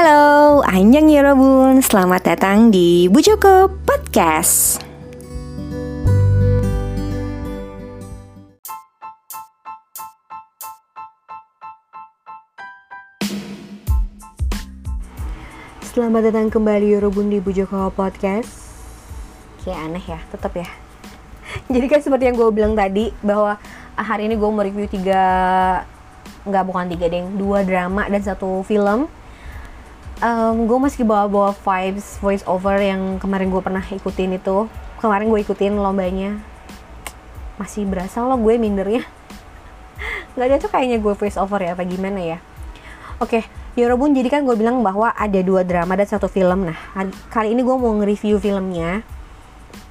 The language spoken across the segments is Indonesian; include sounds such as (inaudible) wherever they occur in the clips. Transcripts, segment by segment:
Halo, Anjang Yorobun, selamat datang di Bu Joko Podcast. Selamat datang kembali Yorobun di Bu Joko Podcast. Kayak aneh ya, tetap ya. Jadi kan seperti yang gue bilang tadi bahwa hari ini gue mau review tiga nggak bukan tiga deh, dua drama dan satu film um, gue masih bawa-bawa vibes voice over yang kemarin gue pernah ikutin itu. Kemarin gue ikutin lombanya. Masih berasa lo gue mindernya. (laughs) Nggak ada tuh kayaknya gue voice over ya apa gimana ya? Oke okay, Yorobun jadi kan gue bilang bahwa ada dua drama dan satu film. Nah kali ini gue mau nge-review filmnya.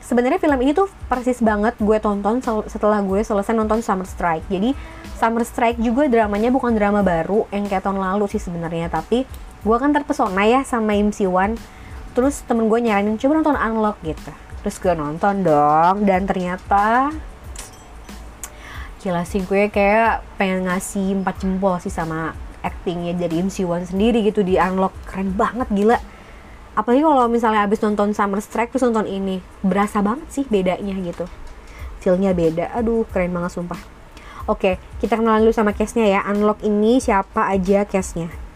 Sebenarnya film ini tuh persis banget gue tonton setelah gue selesai nonton Summer Strike. Jadi Summer Strike juga dramanya bukan drama baru yang kayak tahun lalu sih sebenarnya tapi gue kan terpesona ya sama MC1 terus temen gue nyaranin coba nonton Unlock gitu. Terus gue nonton dong dan ternyata gila sih gue kayak pengen ngasih empat jempol sih sama actingnya dari MC1 sendiri gitu di Unlock. Keren banget gila. Apalagi kalau misalnya abis nonton Summer Strike terus nonton ini berasa banget sih bedanya gitu. Feelnya beda. Aduh keren banget sumpah. Oke kita kenalan dulu sama case-nya ya. Unlock ini siapa aja case-nya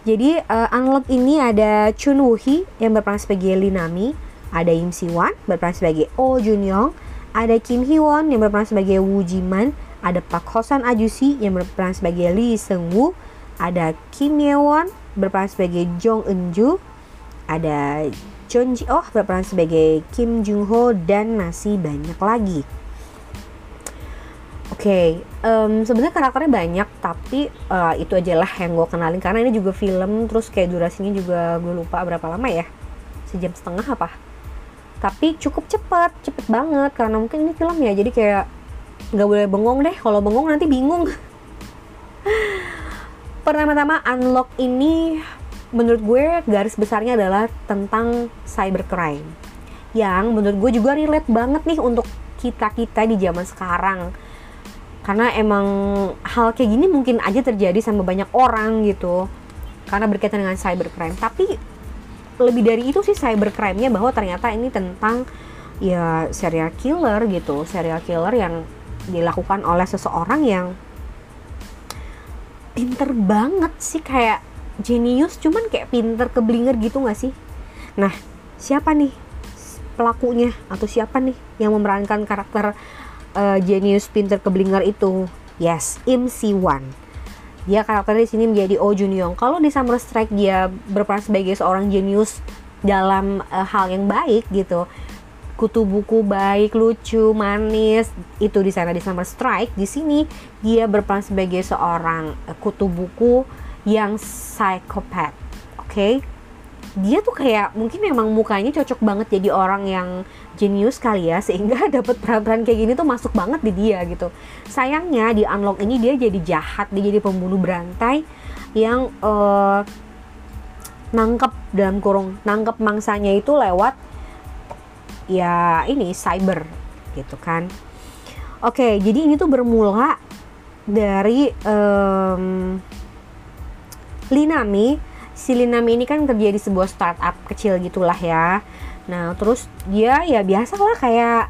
jadi uh, Unlock ini ada Chun Woo Hee yang berperan sebagai Linami, ada Im Si Wan berperan sebagai Oh Jun Young, ada Kim Hee Won yang berperan sebagai Woo Ji Man, ada Park Hosan Ajusi yang berperan sebagai Lee Seung Woo, ada Kim Ye Won berperan sebagai Jong Eun Ju, ada Chun Ji Oh berperan sebagai Kim Jung Ho dan masih banyak lagi. Oke, okay, um, sebenarnya karakternya banyak, tapi uh, itu aja lah yang gue kenalin karena ini juga film, terus kayak durasinya juga gue lupa berapa lama ya, sejam setengah apa? Tapi cukup cepet, cepet banget karena mungkin ini film ya, jadi kayak nggak boleh bengong deh. Kalau bengong nanti bingung. (laughs) Pertama-tama unlock ini menurut gue garis besarnya adalah tentang cybercrime yang menurut gue juga relate banget nih untuk kita kita di zaman sekarang karena emang hal kayak gini mungkin aja terjadi sama banyak orang gitu. Karena berkaitan dengan cybercrime. Tapi lebih dari itu sih cybercrime-nya bahwa ternyata ini tentang ya serial killer gitu. Serial killer yang dilakukan oleh seseorang yang pinter banget sih kayak genius cuman kayak pinter keblinger gitu gak sih? Nah siapa nih pelakunya atau siapa nih yang memerankan karakter uh, jenius pinter keblinger itu. Yes Im Si Wan dia karakternya di sini menjadi Oh Jun Young kalau di Summer Strike dia berperan sebagai seorang jenius dalam uh, hal yang baik gitu. Kutu buku baik lucu manis itu di sana di Summer Strike. Di sini dia berperan sebagai seorang uh, kutu buku yang psikopat oke okay? Dia tuh kayak mungkin memang mukanya cocok banget jadi orang yang jenius kali ya sehingga (laughs) dapat peran-peran kayak gini tuh masuk banget di dia gitu. Sayangnya di unlock ini dia jadi jahat dia jadi pembunuh berantai yang uh, nangkep dalam kurung nangkep mangsanya itu lewat ya ini cyber gitu kan. Oke jadi ini tuh bermula dari um, Linami si Linami ini kan kerja di sebuah startup kecil gitulah ya. Nah terus dia ya biasa lah kayak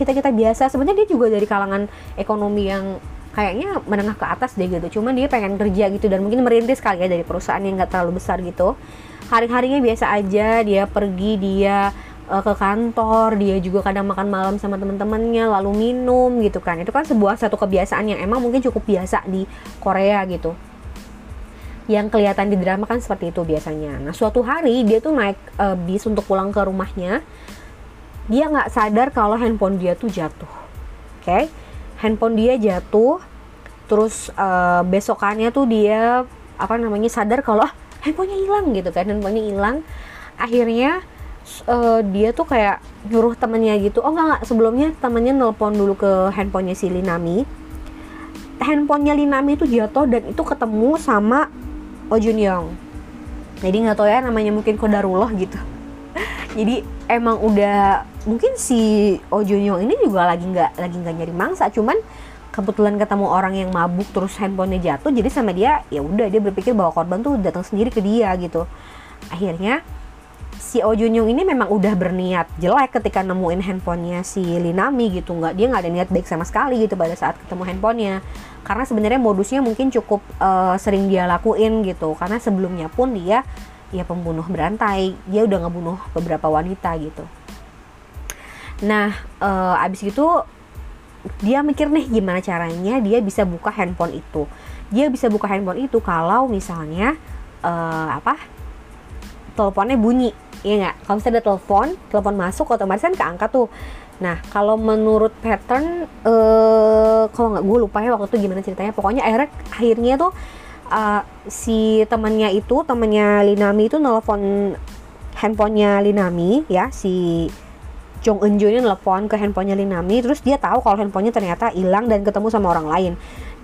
kita kita biasa. Sebenarnya dia juga dari kalangan ekonomi yang kayaknya menengah ke atas deh gitu. Cuman dia pengen kerja gitu dan mungkin merintis kali ya dari perusahaan yang nggak terlalu besar gitu. Hari-harinya biasa aja dia pergi dia uh, ke kantor dia juga kadang makan malam sama teman-temannya lalu minum gitu kan. Itu kan sebuah satu kebiasaan yang emang mungkin cukup biasa di Korea gitu yang kelihatan di drama kan seperti itu biasanya. Nah suatu hari dia tuh naik uh, bis untuk pulang ke rumahnya, dia nggak sadar kalau handphone dia tuh jatuh. Oke, okay? handphone dia jatuh, terus uh, besokannya tuh dia apa namanya sadar kalau ah, handphonenya hilang gitu kan, handphonenya hilang. Akhirnya uh, dia tuh kayak nyuruh temennya gitu, oh nggak nggak sebelumnya temennya nelpon dulu ke handphonenya si Linami. Handphonenya Linami itu jatuh dan itu ketemu sama Oh Jun Young. Jadi nggak tahu ya namanya mungkin kodarullah gitu. (laughs) Jadi emang udah mungkin si Oh Jun Young ini juga lagi nggak lagi nggak nyari mangsa. Cuman kebetulan ketemu orang yang mabuk terus handphonenya jatuh jadi sama dia ya udah dia berpikir bahwa korban tuh datang sendiri ke dia gitu. Akhirnya si Oh Jun Young ini memang udah berniat jelek ketika nemuin handphonenya si Linami gitu. Nggak dia nggak ada niat baik sama sekali gitu pada saat ketemu handphonenya. Karena sebenarnya modusnya mungkin cukup uh, sering dia lakuin gitu. Karena sebelumnya pun dia ya pembunuh berantai. Dia udah ngebunuh beberapa wanita gitu. Nah uh, abis itu dia mikir nih gimana caranya dia bisa buka handphone itu. Dia bisa buka handphone itu kalau misalnya uh, apa teleponnya bunyi ya nggak? Kalau misalnya ada telepon telepon masuk otomatis kan keangkat tuh. Nah kalau menurut pattern uh, kalau nggak gue lupa ya waktu itu gimana ceritanya. Pokoknya akhirnya akhirnya tuh uh, si temannya itu temannya Linami itu nelfon handphonenya Linami ya si Jong Eun Jo ini nelfon ke handphonenya Linami terus dia tahu kalau handphonenya ternyata hilang dan ketemu sama orang lain.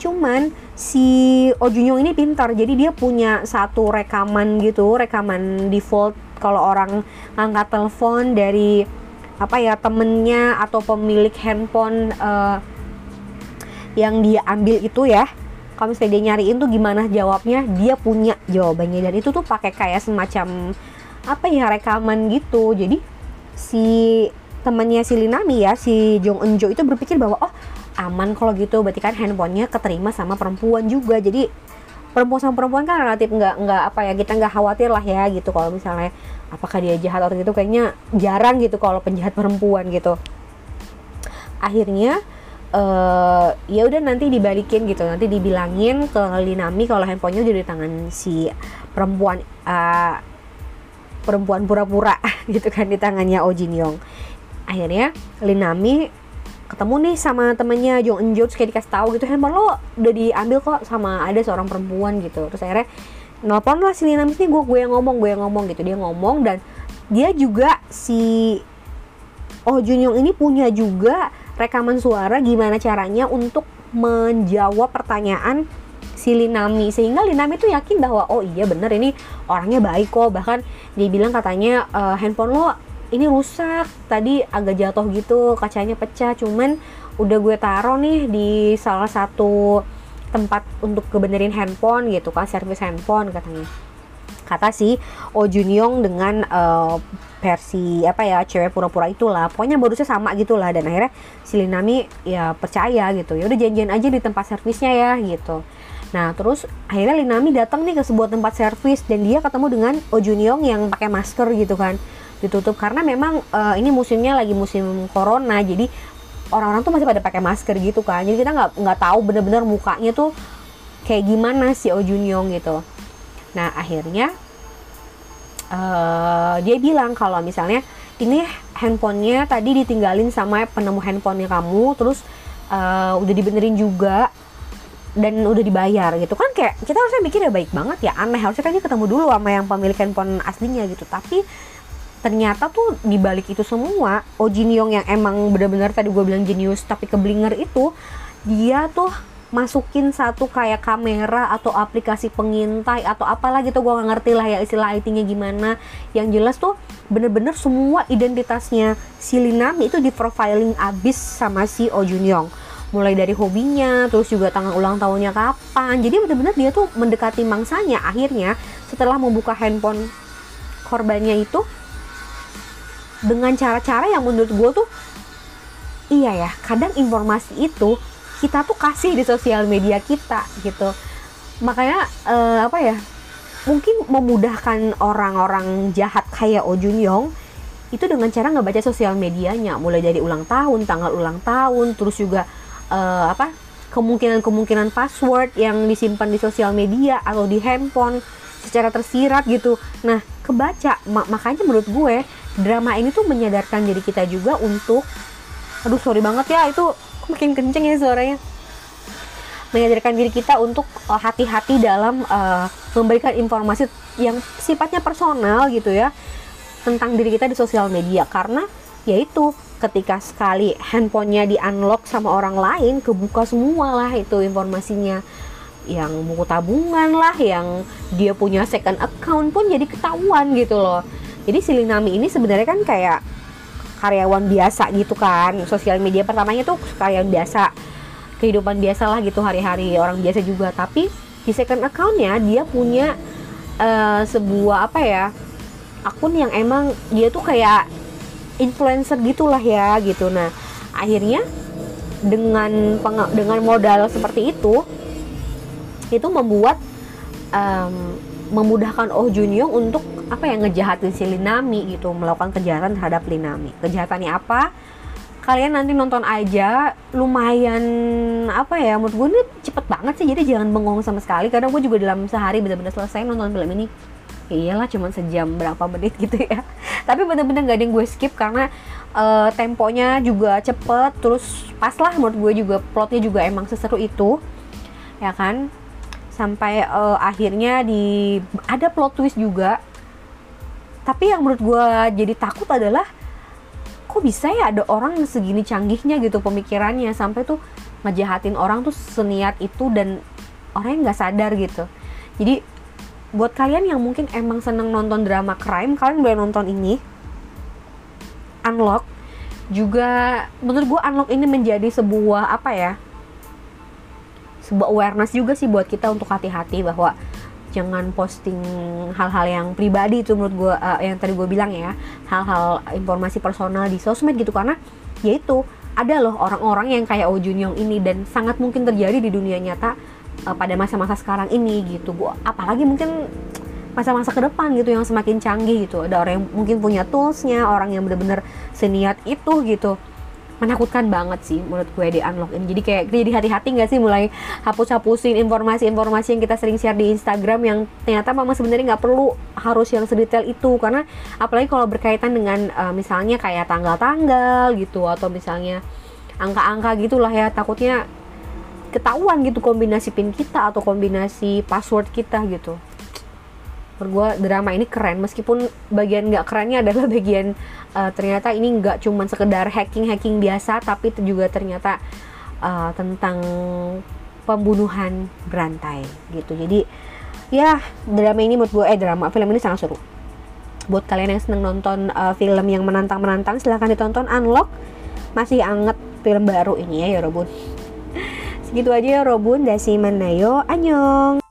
Cuman si Oh Jun Young ini pintar jadi dia punya satu rekaman gitu rekaman default kalau orang angkat telepon dari apa ya temennya atau pemilik handphone uh, yang dia ambil itu ya. Kalau misalnya dia nyariin tuh gimana jawabnya? Dia punya jawabannya. Dan itu tuh pakai kayak semacam apa ya rekaman gitu. Jadi si temannya si Linami ya si Jong Eun Jo itu berpikir bahwa oh aman kalau gitu. Berarti kan handphonenya keterima sama perempuan juga. Jadi perempuan sama perempuan kan relatif nggak nggak apa ya kita nggak khawatir lah ya gitu kalau misalnya apakah dia jahat atau gitu kayaknya jarang gitu kalau penjahat perempuan gitu. Akhirnya uh, ya udah nanti dibalikin gitu nanti dibilangin ke Linami kalau handphonenya udah di tangan si perempuan uh, perempuan pura-pura (laughs) gitu kan di tangannya Oh Jin Yong. Akhirnya Linami ketemu nih sama temennya Jong Eun Jo terus kayak dikasih tahu gitu handphone lo udah diambil kok sama ada seorang perempuan gitu. Terus akhirnya nelpon lah si Linami nih gue gue yang ngomong gue yang ngomong gitu. Dia ngomong dan dia juga si Oh Jun Young ini punya juga rekaman suara gimana caranya untuk menjawab pertanyaan si Linami. Sehingga Linami tuh yakin bahwa oh iya bener ini orangnya baik kok. Bahkan dia bilang katanya e, handphone lo ini rusak tadi agak jatuh gitu kacanya pecah cuman udah gue taruh nih di salah satu tempat untuk kebenerin handphone gitu kan servis handphone katanya. Kata si Oh Jun dengan uh, versi apa ya cewek pura-pura itulah. Pokoknya modusnya sama gitulah dan akhirnya si Linami ya percaya gitu. Ya udah janjian aja di tempat servisnya ya gitu. Nah, terus akhirnya Linami datang nih ke sebuah tempat servis dan dia ketemu dengan Oh Jun yang pakai masker gitu kan ditutup karena memang uh, ini musimnya lagi musim corona jadi orang-orang tuh masih pada pakai masker gitu kan. Jadi kita nggak nggak tahu bener-bener mukanya tuh kayak gimana si Oh Jun Young gitu. Nah akhirnya uh, dia bilang kalau misalnya ini handphonenya tadi ditinggalin sama penemu handphonenya kamu terus uh, udah dibenerin juga dan udah dibayar gitu kan kayak kita harusnya mikir ya baik banget ya aneh harusnya kan dia ketemu dulu sama yang pemilik handphone aslinya gitu. Tapi ternyata tuh dibalik itu semua Oh Jin Yong yang emang benar-benar tadi gue bilang jenius tapi keblinger itu dia tuh masukin satu kayak kamera atau aplikasi pengintai atau apalah gitu gue gak ngerti lah ya istilah IT-nya gimana. Yang jelas tuh bener-bener semua identitasnya si Linami itu di profiling abis sama si Oh Jun Yong mulai dari hobinya terus juga tanggal ulang tahunnya kapan. Jadi bener-bener dia tuh mendekati mangsanya. Akhirnya setelah membuka handphone korbannya itu dengan cara-cara yang menurut gue tuh iya ya kadang informasi itu kita tuh kasih di sosial media kita gitu. Makanya uh, apa ya mungkin memudahkan orang-orang jahat kayak Oh Jun Yong itu dengan cara nggak baca sosial medianya. Mulai dari ulang tahun tanggal ulang tahun terus juga uh, apa kemungkinan-kemungkinan password yang disimpan di sosial media atau di handphone secara tersirat gitu. Nah kebaca. Makanya menurut gue drama ini tuh menyadarkan diri kita juga untuk aduh sorry banget ya itu makin kenceng ya suaranya. Menyadarkan diri kita untuk uh, hati-hati dalam uh, memberikan informasi yang sifatnya personal gitu ya tentang diri kita di sosial media. Karena yaitu ketika sekali handphonenya di unlock sama orang lain kebuka semua lah itu informasinya. Yang buku tabungan lah yang dia punya second account pun jadi ketahuan gitu loh jadi si Linami ini sebenarnya kan kayak karyawan biasa gitu kan. Sosial media pertamanya tuh karyawan biasa kehidupan biasa lah gitu hari-hari orang biasa juga. Tapi di second accountnya dia punya uh, sebuah apa ya akun yang emang dia tuh kayak influencer gitulah ya gitu. Nah akhirnya dengan dengan modal seperti itu itu membuat um, memudahkan Oh Junyoung untuk apa ya ngejahatin si Linami gitu melakukan kejahatan terhadap Linami kejahatannya apa? Kalian nanti nonton aja lumayan apa ya menurut gue ini cepet banget sih jadi jangan bengong sama sekali. Karena gue juga dalam sehari benar-benar selesai nonton film ini. Ya iyalah cuma sejam berapa menit gitu ya. (laughs) Tapi bener-bener gak ada yang gue skip karena uh, temponya juga cepet terus pas lah menurut gue juga plotnya juga emang seseru itu. Ya kan sampai uh, akhirnya di ada plot twist juga. Tapi yang menurut gue jadi takut adalah kok bisa ya ada orang segini canggihnya gitu pemikirannya sampai tuh ngejahatin orang tuh seniat itu dan orang yang nggak sadar gitu. Jadi buat kalian yang mungkin emang seneng nonton drama crime kalian boleh nonton ini. Unlock. Juga menurut gue unlock ini menjadi sebuah apa ya sebuah awareness juga sih buat kita untuk hati-hati bahwa jangan posting hal-hal yang pribadi itu menurut gue uh, yang tadi gue bilang ya. Hal-hal informasi personal di sosmed gitu. Karena yaitu ada loh orang-orang yang kayak Oh Junyong ini dan sangat mungkin terjadi di dunia nyata uh, pada masa-masa sekarang ini gitu. Bu apalagi mungkin masa-masa ke depan gitu yang semakin canggih gitu. Ada orang yang mungkin punya toolsnya orang yang benar-benar seniat itu gitu menakutkan banget sih menurut gue di unlock ini. Jadi kayak jadi hati-hati nggak sih mulai hapus-hapusin informasi-informasi yang kita sering share di Instagram yang ternyata mama sebenarnya nggak perlu harus yang sedetail itu. Karena apalagi kalau berkaitan dengan uh, misalnya kayak tanggal-tanggal gitu atau misalnya angka-angka gitulah ya takutnya ketahuan gitu kombinasi pin kita atau kombinasi password kita gitu menurut gue drama ini keren. Meskipun bagian nggak kerennya adalah (laughs) bagian uh, ternyata ini nggak cuma sekedar hacking hacking biasa tapi juga ternyata uh, tentang pembunuhan berantai gitu. Jadi ya drama ini menurut gue eh drama film ini sangat seru. Buat kalian yang seneng nonton uh, film yang menantang menantang silahkan ditonton. Unlock. Masih anget film baru ini ya ya Robun. (laughs) Segitu aja ya Robun. Dasi manayo. Anyong